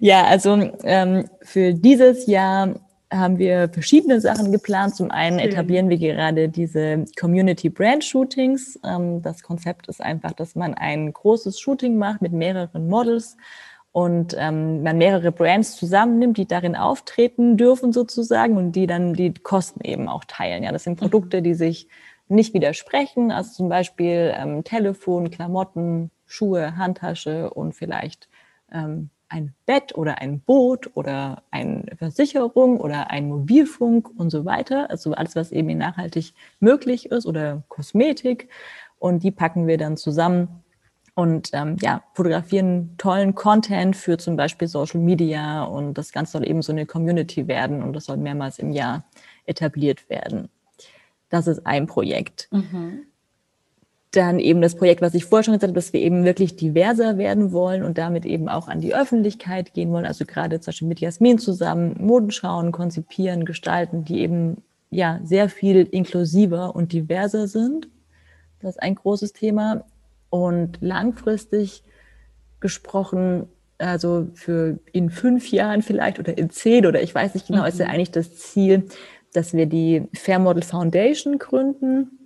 Ja, also ähm, für dieses Jahr haben wir verschiedene Sachen geplant. Zum einen etablieren wir gerade diese Community Brand Shootings. Ähm, das Konzept ist einfach, dass man ein großes Shooting macht mit mehreren Models und ähm, man mehrere Brands zusammennimmt, die darin auftreten dürfen sozusagen und die dann die Kosten eben auch teilen. Ja, das sind Produkte, die sich nicht widersprechen. Also zum Beispiel ähm, Telefon, Klamotten, Schuhe, Handtasche und vielleicht ähm, ein Bett oder ein Boot oder eine Versicherung oder ein Mobilfunk und so weiter. Also alles, was eben nachhaltig möglich ist oder Kosmetik. Und die packen wir dann zusammen und ähm, ja, fotografieren tollen Content für zum Beispiel Social Media und das Ganze soll eben so eine Community werden und das soll mehrmals im Jahr etabliert werden. Das ist ein Projekt. Mhm. dann eben das Projekt, was ich vorher schon gesagt habe, dass wir eben wirklich diverser werden wollen und damit eben auch an die Öffentlichkeit gehen wollen. Also gerade zum Beispiel mit Jasmin zusammen Modenschauen konzipieren, gestalten, die eben ja sehr viel inklusiver und diverser sind. Das ist ein großes Thema. Und langfristig gesprochen, also für in fünf Jahren vielleicht oder in zehn oder ich weiß nicht genau, mhm. ist ja eigentlich das Ziel, dass wir die Fair Model Foundation gründen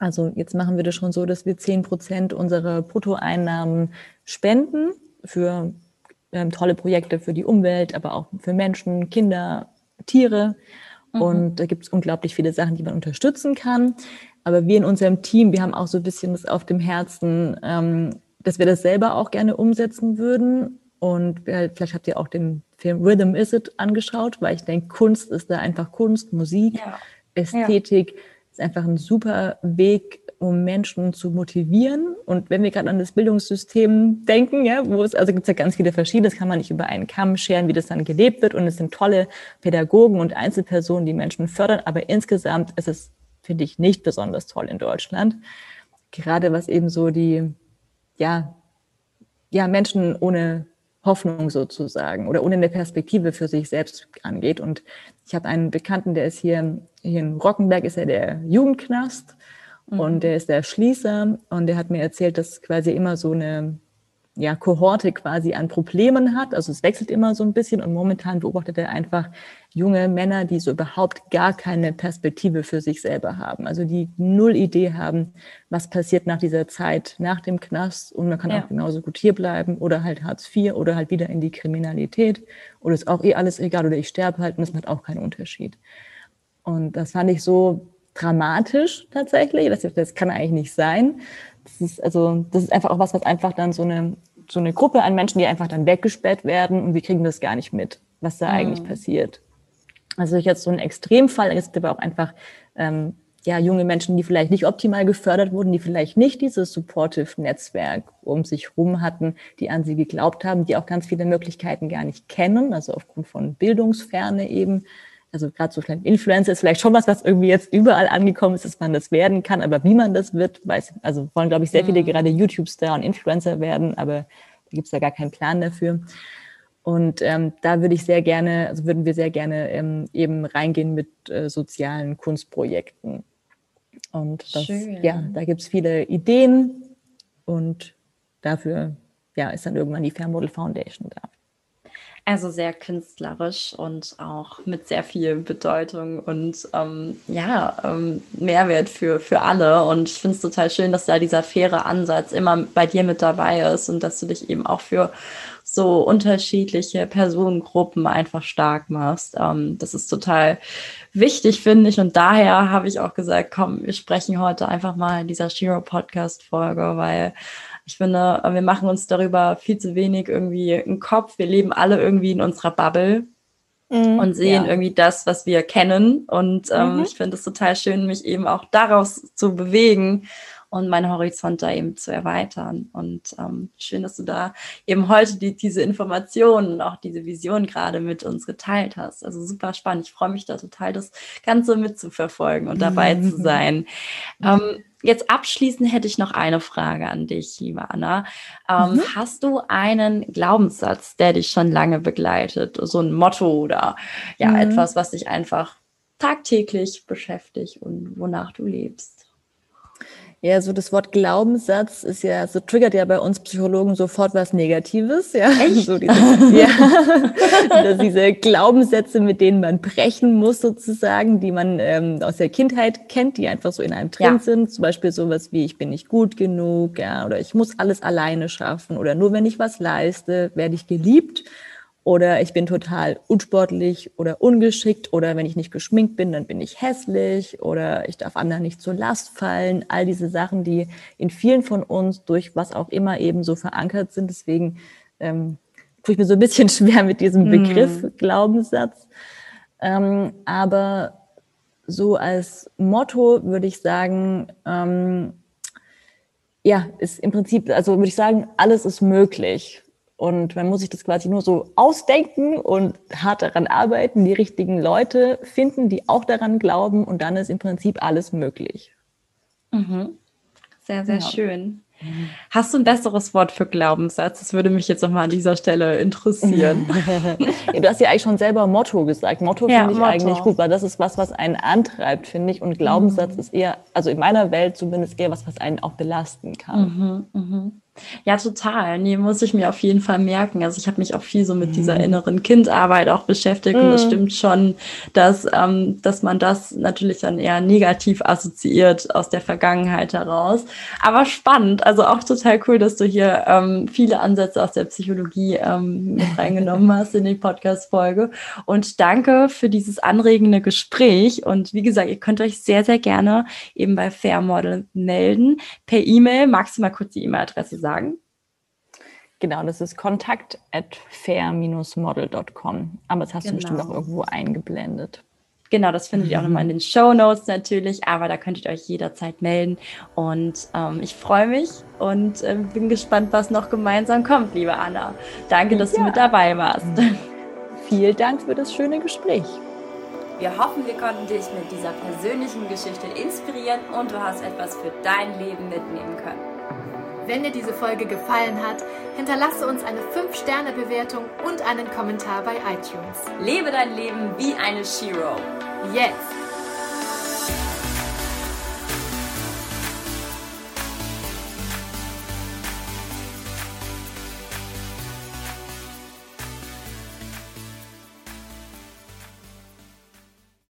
also jetzt machen wir das schon so, dass wir zehn Prozent unserer Bruttoeinnahmen spenden für ähm, tolle Projekte für die Umwelt, aber auch für Menschen, Kinder, Tiere. Mhm. Und da gibt es unglaublich viele Sachen, die man unterstützen kann. Aber wir in unserem Team, wir haben auch so ein bisschen das auf dem Herzen, ähm, dass wir das selber auch gerne umsetzen würden. Und vielleicht habt ihr auch den Film Rhythm Is It angeschaut, weil ich denke, Kunst ist da einfach Kunst, Musik, ja. Ästhetik. Ja ist einfach ein super Weg, um Menschen zu motivieren. Und wenn wir gerade an das Bildungssystem denken, ja, wo es, also gibt es ja ganz viele verschiedene, das kann man nicht über einen Kamm scheren, wie das dann gelebt wird. Und es sind tolle Pädagogen und Einzelpersonen, die Menschen fördern. Aber insgesamt ist es, finde ich, nicht besonders toll in Deutschland. Gerade was eben so die, ja, ja, Menschen ohne Hoffnung sozusagen oder ohne eine Perspektive für sich selbst angeht. Und ich habe einen Bekannten, der ist hier, hier in Rockenberg, ist er der Jugendknast mhm. und der ist der Schließer und der hat mir erzählt, dass quasi immer so eine ja, Kohorte quasi an Problemen hat. Also es wechselt immer so ein bisschen und momentan beobachtet er einfach junge Männer, die so überhaupt gar keine Perspektive für sich selber haben. Also die null Idee haben, was passiert nach dieser Zeit, nach dem Knast und man kann ja. auch genauso gut hier bleiben oder halt Hartz IV oder halt wieder in die Kriminalität oder ist auch eh alles egal oder ich sterbe halt und das macht auch keinen Unterschied. Und das fand ich so dramatisch tatsächlich. Das, das kann eigentlich nicht sein. Das ist also, das ist einfach auch was, was einfach dann so eine, so eine Gruppe an Menschen, die einfach dann weggesperrt werden und wir kriegen das gar nicht mit, was da mhm. eigentlich passiert. Also ich jetzt so ein Extremfall, es gibt aber auch einfach ähm, ja, junge Menschen, die vielleicht nicht optimal gefördert wurden, die vielleicht nicht dieses supportive Netzwerk um sich rum hatten, die an sie geglaubt haben, die auch ganz viele Möglichkeiten gar nicht kennen, also aufgrund von Bildungsferne eben also gerade so vielleicht Influencer ist vielleicht schon was, was irgendwie jetzt überall angekommen ist, dass man das werden kann, aber wie man das wird, weiß, also wollen, glaube ich, sehr viele mhm. gerade YouTube-Star und Influencer werden, aber da gibt es ja gar keinen Plan dafür. Und ähm, da würde ich sehr gerne, also würden wir sehr gerne ähm, eben reingehen mit äh, sozialen Kunstprojekten. Und das, ja, da gibt es viele Ideen und dafür ja, ist dann irgendwann die Fair Model Foundation da. Also sehr künstlerisch und auch mit sehr viel Bedeutung und ähm, ja, ähm, Mehrwert für, für alle. Und ich finde es total schön, dass da dieser faire Ansatz immer bei dir mit dabei ist und dass du dich eben auch für so unterschiedliche Personengruppen einfach stark machst. Ähm, das ist total wichtig, finde ich. Und daher habe ich auch gesagt, komm, wir sprechen heute einfach mal in dieser Shiro Podcast Folge, weil ich finde, wir machen uns darüber viel zu wenig irgendwie im Kopf. Wir leben alle irgendwie in unserer Bubble mhm, und sehen ja. irgendwie das, was wir kennen. Und ähm, mhm. ich finde es total schön, mich eben auch daraus zu bewegen und meinen Horizont da eben zu erweitern. Und ähm, schön, dass du da eben heute die, diese Informationen und auch diese Vision gerade mit uns geteilt hast. Also super spannend. Ich freue mich da total, das Ganze mitzuverfolgen und dabei zu sein. Ähm, jetzt abschließend hätte ich noch eine Frage an dich, liebe Anna. Ähm, mhm. Hast du einen Glaubenssatz, der dich schon lange begleitet? So ein Motto oder ja, mhm. etwas, was dich einfach tagtäglich beschäftigt und wonach du lebst? Ja, so das Wort Glaubenssatz ist ja, so triggert ja bei uns Psychologen sofort was Negatives, ja. Echt? So diese, ja, diese Glaubenssätze, mit denen man brechen muss sozusagen, die man ähm, aus der Kindheit kennt, die einfach so in einem drin ja. sind. Zum Beispiel sowas wie, ich bin nicht gut genug, ja, oder ich muss alles alleine schaffen, oder nur wenn ich was leiste, werde ich geliebt oder ich bin total unsportlich oder ungeschickt oder wenn ich nicht geschminkt bin, dann bin ich hässlich oder ich darf anderen nicht zur Last fallen. All diese Sachen, die in vielen von uns durch was auch immer eben so verankert sind. Deswegen ähm, tue ich mir so ein bisschen schwer mit diesem mhm. Begriff mm. Glaubenssatz. Ähm, aber so als Motto würde ich sagen, ähm, ja, ist im Prinzip, also würde ich sagen, alles ist möglich. Und man muss sich das quasi nur so ausdenken und hart daran arbeiten, die richtigen Leute finden, die auch daran glauben und dann ist im Prinzip alles möglich. Mhm. Sehr, sehr ja. schön. Hast du ein besseres Wort für Glaubenssatz? Das würde mich jetzt nochmal an dieser Stelle interessieren. du hast ja eigentlich schon selber Motto gesagt. Motto ja, finde ich Motto. eigentlich gut, weil das ist was, was einen antreibt, finde ich. Und Glaubenssatz mhm. ist eher, also in meiner Welt zumindest eher was, was einen auch belasten kann. Mhm, mh. Ja, total. Nee, muss ich mir auf jeden Fall merken. Also ich habe mich auch viel so mit dieser mhm. inneren Kindarbeit auch beschäftigt mm. und es mhm. stimmt schon, dass, ähm, dass man das natürlich dann eher negativ assoziiert aus der Vergangenheit heraus. Aber spannend, also auch total cool, dass du hier ähm, viele Ansätze aus der Psychologie ähm, mit reingenommen hast in die Podcast-Folge. Und danke für dieses anregende Gespräch. Und wie gesagt, ihr könnt euch sehr, sehr gerne eben bei Fair Model melden. Per E-Mail, magst du mal kurz die E-Mail-Adresse sagen? Genau, das ist kontakt at fair-model.com. Aber das hast genau. du bestimmt auch irgendwo eingeblendet. Genau, das findet ihr auch nochmal in den Show Notes natürlich, aber da könntet ihr euch jederzeit melden. Und ähm, ich freue mich und äh, bin gespannt, was noch gemeinsam kommt, liebe Anna. Danke, dass ja. du mit dabei warst. Vielen Dank für das schöne Gespräch. Wir hoffen, wir konnten dich mit dieser persönlichen Geschichte inspirieren und du hast etwas für dein Leben mitnehmen können. Wenn dir diese Folge gefallen hat, hinterlasse uns eine 5-Sterne-Bewertung und einen Kommentar bei iTunes. Lebe dein Leben wie eine Shiro. Jetzt!